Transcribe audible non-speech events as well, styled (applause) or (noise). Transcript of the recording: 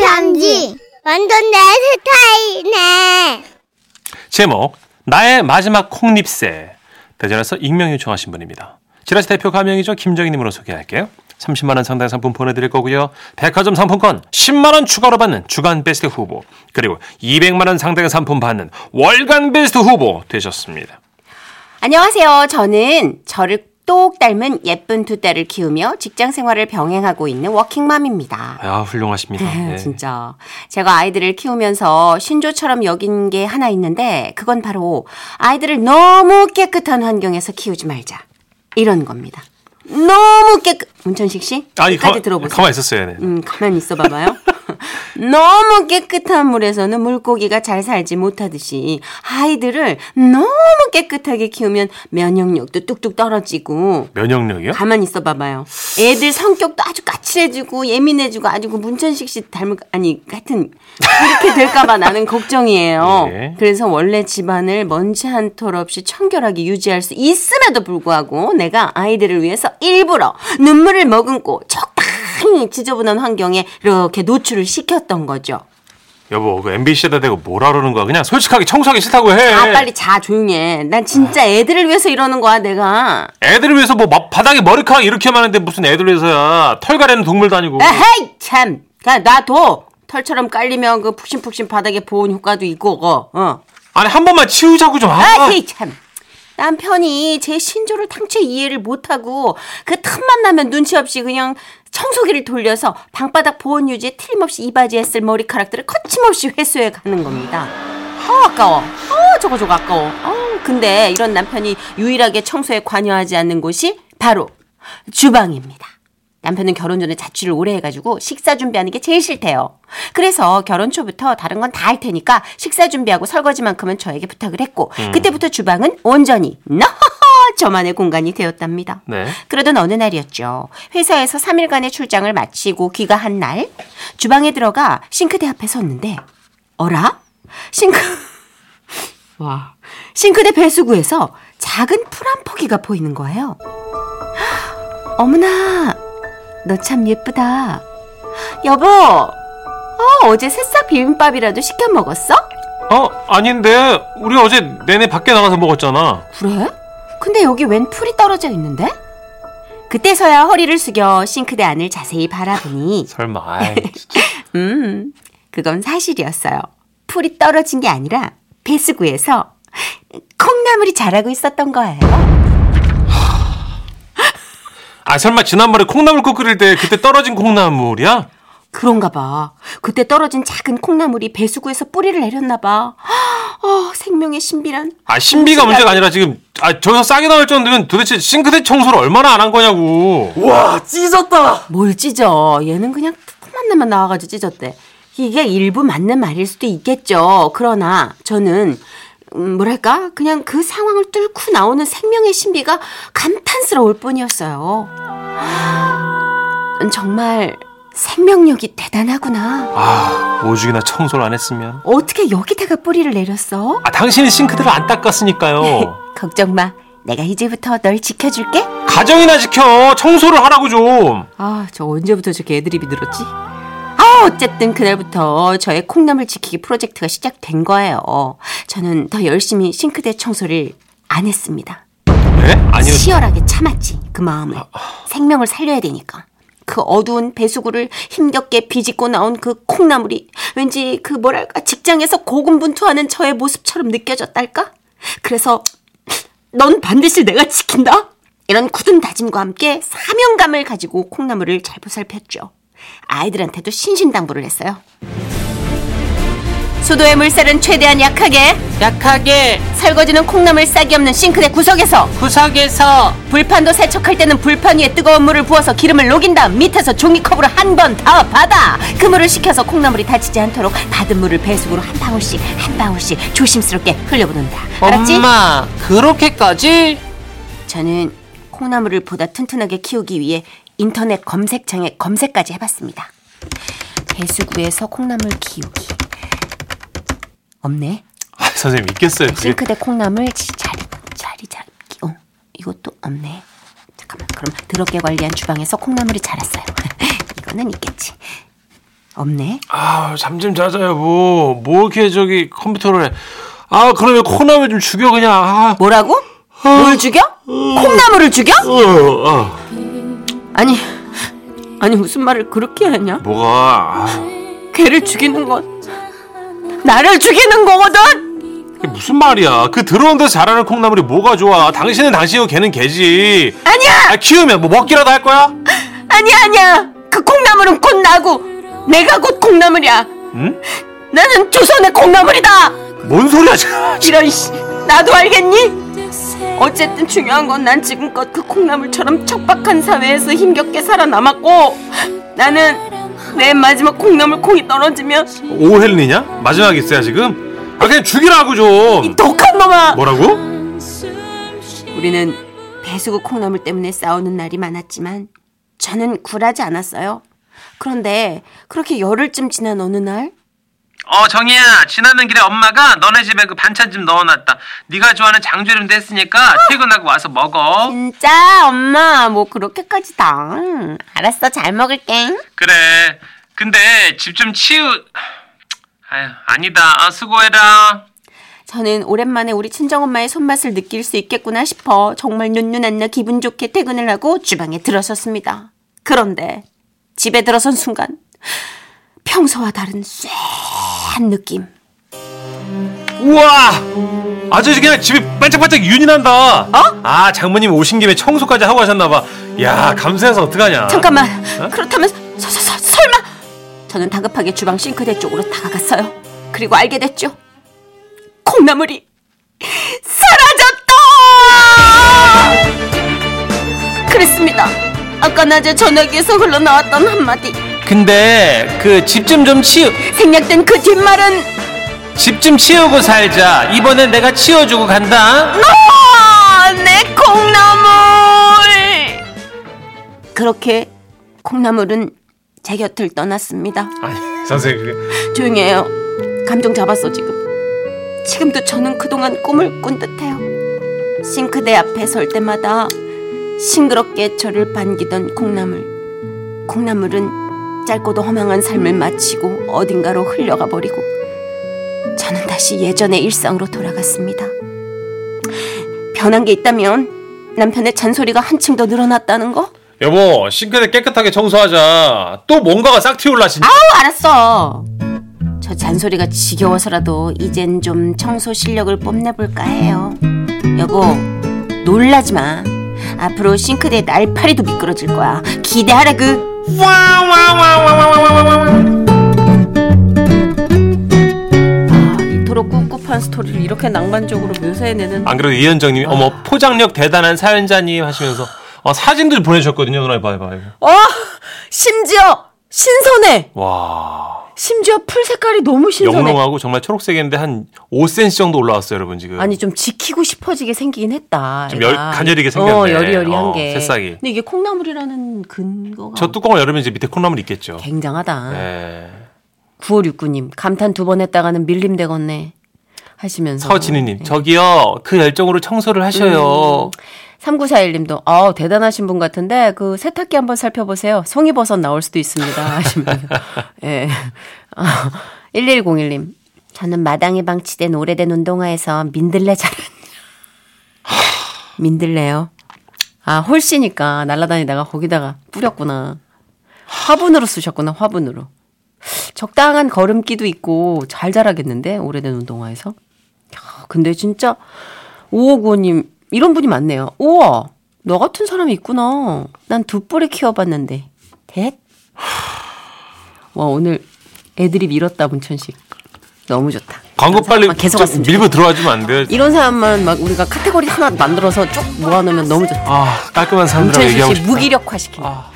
편지. 완전 내 스타일이네. 제목 나의 마지막 콩잎새 대전에서 익명 요청하신 분입니다. 지라시 대표 가명이죠. 김정희님으로 소개할게요. 30만 원 상당 상품 보내드릴 거고요. 백화점 상품권 10만 원 추가로 받는 주간 베스트 후보 그리고 200만 원 상당의 상품 받는 월간 베스트 후보 되셨습니다. 안녕하세요. 저는 저를 똑 닮은 예쁜 두 딸을 키우며 직장 생활을 병행하고 있는 워킹맘입니다. 아 훌륭하십니다. (laughs) 네. 진짜. 제가 아이들을 키우면서 신조처럼 여긴 게 하나 있는데 그건 바로 아이들을 너무 깨끗한 환경에서 키우지 말자. 이런 겁니다. 너무 깨끗. 문천식 씨? 아니 끝까지 가, 들어보세요. 가만히 있었어요. 네. 음, 가만히 있어 봐봐요. (laughs) 너무 깨끗한 물에서는 물고기가 잘 살지 못하듯이 아이들을 너무 깨끗하게 키우면 면역력도 뚝뚝 떨어지고 면역력이요? 가만히 있어 봐봐요. 애들 성격도 아주 까칠해지고 예민해지고 아주 그 문천식 씨 닮은 아니 하여튼 그렇게 될까봐 나는 걱정이에요. (laughs) 예. 그래서 원래 집안을 먼지 한 톨 없이 청결하게 유지할 수 있음에도 불구하고 내가 아이들을 위해서 일부러 눈물을 머금고 적 당히 지저분한 환경에 이렇게 노출을 시켰던 거죠. 여보 그 MBC에다 대고 뭐라 그러는 거야? 그냥 솔직하게 청소하기 싫다고 해. 아 빨리 자 조용히 해. 난 진짜 애들을 위해서 이러는 거야 내가. 애들을 위해서 뭐 마- 바닥에 머리카락 이렇게 많은데 무슨 애들을 위해서야. 털 가래는 동물도 아니고. 에헤이 참. 그냥 놔둬. 털처럼 깔리면 그 푹신푹신 바닥에 보온 효과도 있고 어. 어. 아니 한 번만 치우자고 좀. 아, 아이 참. 남편이 제 신조를 당최 이해를 못하고 그 틈만 나면 눈치 없이 그냥 청소기를 돌려서 방바닥 보온 유지에 틀림없이 이 바지에 쓸 머리카락들을 거침없이 회수해 가는 겁니다. 아 아까워. 어 저거 저거 아까워. 어 근데 이런 남편이 유일하게 청소에 관여하지 않는 곳이 바로 주방입니다. 남편은 결혼 전에 자취를 오래 해가지고 식사 준비하는 게 제일 싫대요. 그래서 결혼 초부터 다른 건 다 할 테니까 식사 준비하고 설거지만큼은 저에게 부탁을 했고 그때부터 주방은 온전히 너 (laughs) 저만의 공간이 되었답니다. 네. 그러던 어느 날이었죠. 회사에서 3일간의 출장을 마치고 귀가한 날 주방에 들어가 싱크대 앞에 섰는데 어라? 싱크 (laughs) 와 싱크대 배수구에서 작은 풀 한 포기가 보이는 거예요. (gasps) 어머나 너 참 예쁘다. 여보 어, 어제 새싹 비빔밥이라도 시켜 먹었어? 어 아닌데 우리 어제 내내 밖에 나가서 먹었잖아. 그래? 근데 여기 웬 풀이 떨어져 있는데? 그때서야 허리를 숙여 싱크대 안을 자세히 바라보니 (laughs) 설마. 아이, 진짜. (laughs) 음, 그건 사실이었어요. 풀이 떨어진 게 아니라 배수구에서 콩나물이 자라고 있었던 거예요. 아 설마 지난번에 콩나물국 끓일 때 그때 떨어진 콩나물이야? 그런가 봐. 그때 떨어진 작은 콩나물이 배수구에서 뿌리를 내렸나 봐. 어, 생명의 신비란. 아 신비가 문제가 아니라 지금 아 저기서 싸게 나올 정도면 도대체 싱크대 청소를 얼마나 안 한 거냐고. 와 찢었다. 뭘 찢어. 얘는 그냥 푸만 내만 나와가지고 찢었대. 이게 일부 맞는 말일 수도 있겠죠. 그러나 저는 음, 뭐랄까 그냥 그 상황을 뚫고 나오는 생명의 신비가 감탄스러울 뿐이었어요. 음, 정말 생명력이 대단하구나. 아 오죽이나 청소를 안 했으면. 어떻게 여기다가 뿌리를 내렸어? 아 당신이 싱크대를 안 닦았으니까요. (laughs) 걱정 마. 내가 이제부터 널 지켜줄게. 가정이나 지켜 청소를 하라고 좀. 아, 저 언제부터 저렇게 애드립이 늘었지? 아, 어쨌든 그날부터 저의 콩나물 지키기 프로젝트가 시작된 거예요. 저는 더 열심히 싱크대 청소를 안 했습니다. 네? 아니요. 치열하게 참았지, 그 마음을. 생명을 살려야 되니까. 그 어두운 배수구를 힘겹게 비집고 나온 그 콩나물이 왠지 그 뭐랄까 직장에서 고군분투하는 저의 모습처럼 느껴졌달까? 그래서 넌 반드시 내가 지킨다. 이런 굳은 다짐과 함께 사명감을 가지고 콩나물을 잘 보살폈죠. 아이들한테도 신신당부를 했어요. 수도의 물살은 최대한 약하게 약하게 설거지는 콩나물 싹이 없는 싱크대 구석에서 구석에서 불판도 세척할 때는 불판 위에 뜨거운 물을 부어서 기름을 녹인 다음 밑에서 종이컵으로 한 번 더 받아 그 물을 식혀서 콩나물이 다치지 않도록 받은 물을 배수구로 한 방울씩 한 방울씩 조심스럽게 흘려보낸다 알았지? 엄마 그렇게까지? 저는 콩나물을 보다 튼튼하게 키우기 위해 인터넷 검색창에 검색까지 해봤습니다. 배수구에서 콩나물 키우기. 없네. 아, 선생님 있겠어요. 싱크대 콩나물 지- 자리 자리 잡기. 어, 이것도 없네. 잠깐만. 그럼 더럽게 관리한 주방에서 콩나물이 자랐어요. (laughs) 이거는 있겠지. 없네. 아, 잠 좀 자자 여보. 뭐 이렇게 저기 컴퓨터를 해. 아, 그러면 콩나물 좀 죽여 그냥. 아, 뭐라고? 뭘 죽여? 콩나물을 죽여? 어, 어. 아니, 아니 무슨 말을 그렇게 하냐? 뭐가? 아, 걔를 죽이는 건 나를 죽이는 거거든. 이게 무슨 말이야? 그 들어온 데서 자라는 콩나물이 뭐가 좋아? 당신은 당신이고 걔는 걔지. 아니야, 아, 키우면 뭐 먹기라도 할 거야? 아니야, 아니야. 그 콩나물은 곧 나고 내가 곧 콩나물이야. 응? 나는 조선의 콩나물이다. 뭔 소리야? 이런 씨, 나도 알겠니? 어쨌든 중요한 건 난 지금껏 그 콩나물처럼 척박한 사회에서 힘겹게 살아남았고 나는 내 마지막 콩나물 콩이 떨어지면 오헬리냐? 마지막에 있어야 지금? 아, 그냥 죽이라고 좀. 이 독한 놈아 뭐라고? 우리는 배수구 콩나물 때문에 싸우는 날이 많았지만 저는 굴하지 않았어요. 그런데 그렇게 열흘쯤 지난 어느 날 어 정희야 지나는 길에 엄마가 너네 집에 그 반찬 좀 넣어놨다. 네가 좋아하는 장조림도 했으니까 퇴근하고 와서 먹어. 진짜? 엄마 뭐 그렇게까지 다. 알았어 잘 먹을게. 그래. 근데 집 좀 치우 아유 아니다. 아, 수고해라. 저는 오랜만에 우리 친정엄마의 손맛을 느낄 수 있겠구나 싶어 정말 눈눈 안 나 기분 좋게 퇴근을 하고 주방에 들어섰습니다. 그런데 집에 들어선 순간 평소와 다른 쎄한 느낌. 우와! 아주 그냥 집이 반짝반짝 윤이 난다. 어? 아, 장모님 오신 김에 청소까지 하고 가셨나봐. 야, 감사해서 어떡하냐. 잠깐만 그렇다면 서, 서, 서, 설마 저는 다급하게 주방 싱크대 쪽으로 다가갔어요. 그리고 알게 됐죠. 콩나물이 사라졌다! 그랬습니다. 아까 낮에 전화기에서 흘러나왔던 한마디. 근데 그 집 좀 좀 치우 생략된 그 뒷말은 집 좀 치우고 살자. 이번엔 내가 치워주고 간다. 아, 내 콩나물! 그렇게 콩나물은 제 곁을 떠났습니다. 아니, 선생님. 조용히 해요. 감정 잡았어, 지금. 지금도 저는 그동안 꿈을 꾼 듯해요. 싱크대 앞에 설 때마다 싱그럽게 저를 반기던 콩나물. 콩나물은 짧고도 허망한 삶을 마치고 어딘가로 흘려가 버리고 저는 다시 예전의 일상으로 돌아갔습니다. 변한 게 있다면 남편의 잔소리가 한층 더 늘어났다는 거? 여보, 싱크대 깨끗하게 청소하자. 또 뭔가가 싹 튀어올라, 진짜. 아우 알았어. 저 잔소리가 지겨워서라도 이젠 좀 청소 실력을 뽐내볼까 해요. 여보 놀라지 마. 앞으로 싱크대 날파리도 미끄러질 거야. 기대하라 그. 아, 이토록 꿉꿉한 스토리를 이렇게 낭만적으로 묘사해내는 안 그래도 이현정님이 어머 포장력 대단한 사연자님 하시면서 어, 사진들 보내주셨거든요. 누나 봐요, 봐요. 어 심지어 신선해. 와, 심지어 풀 색깔이 너무 신선해. 영롱하고 정말 초록색인데 한 5cm 정도 올라왔어요, 여러분 지금. 아니 좀 지키고 싶어지게 생기긴 했다. 좀. 열- 가녀리게 생겼네. 어, 여리여리한 어, 게. 새싹이. 근데 이게 콩나물이라는 근거가 저 뚜껑을 열으면 이제 밑에 콩나물 있겠죠. 굉장하다. 네. 9569님 감탄 두 번 했다가는 밀림 되겠네 하시면서 서진희님, 저기요, 그 열정으로 청소를 하셔요. 3941님도 아 대단하신 분 같은데 그 세탁기 한번 살펴보세요. 송이버섯 나올 수도 있습니다 (laughs) 하시면서 예. 아, 1101님 저는 마당에 방치된 오래된 운동화에서 민들레 자랐냐 (laughs) 민들레요. 아 홀씨니까 날라다니다가 거기다가 뿌렸구나. 화분으로 쓰셨구나 화분으로. 적당한 걸음기도 있고 잘 자라겠는데 오래된 운동화에서. 야, 근데 진짜 5595님 이런 분이 많네요. 우와 너 같은 사람이 있구나. 난두 뿔에 키워봤는데. 대? 와 오늘 애드립 잃었다 문천식. 너무 좋다. 광고 빨리 계속 왔으면 밀고. 들어와주면 안 돼요? 이런 사람만 막 우리가 카테고리 하나 만들어서 쭉 모아놓으면 너무 좋다. 아, 깔끔한 사람들하고 얘기하고 씨 싶다. 무기력화 시키는. 아.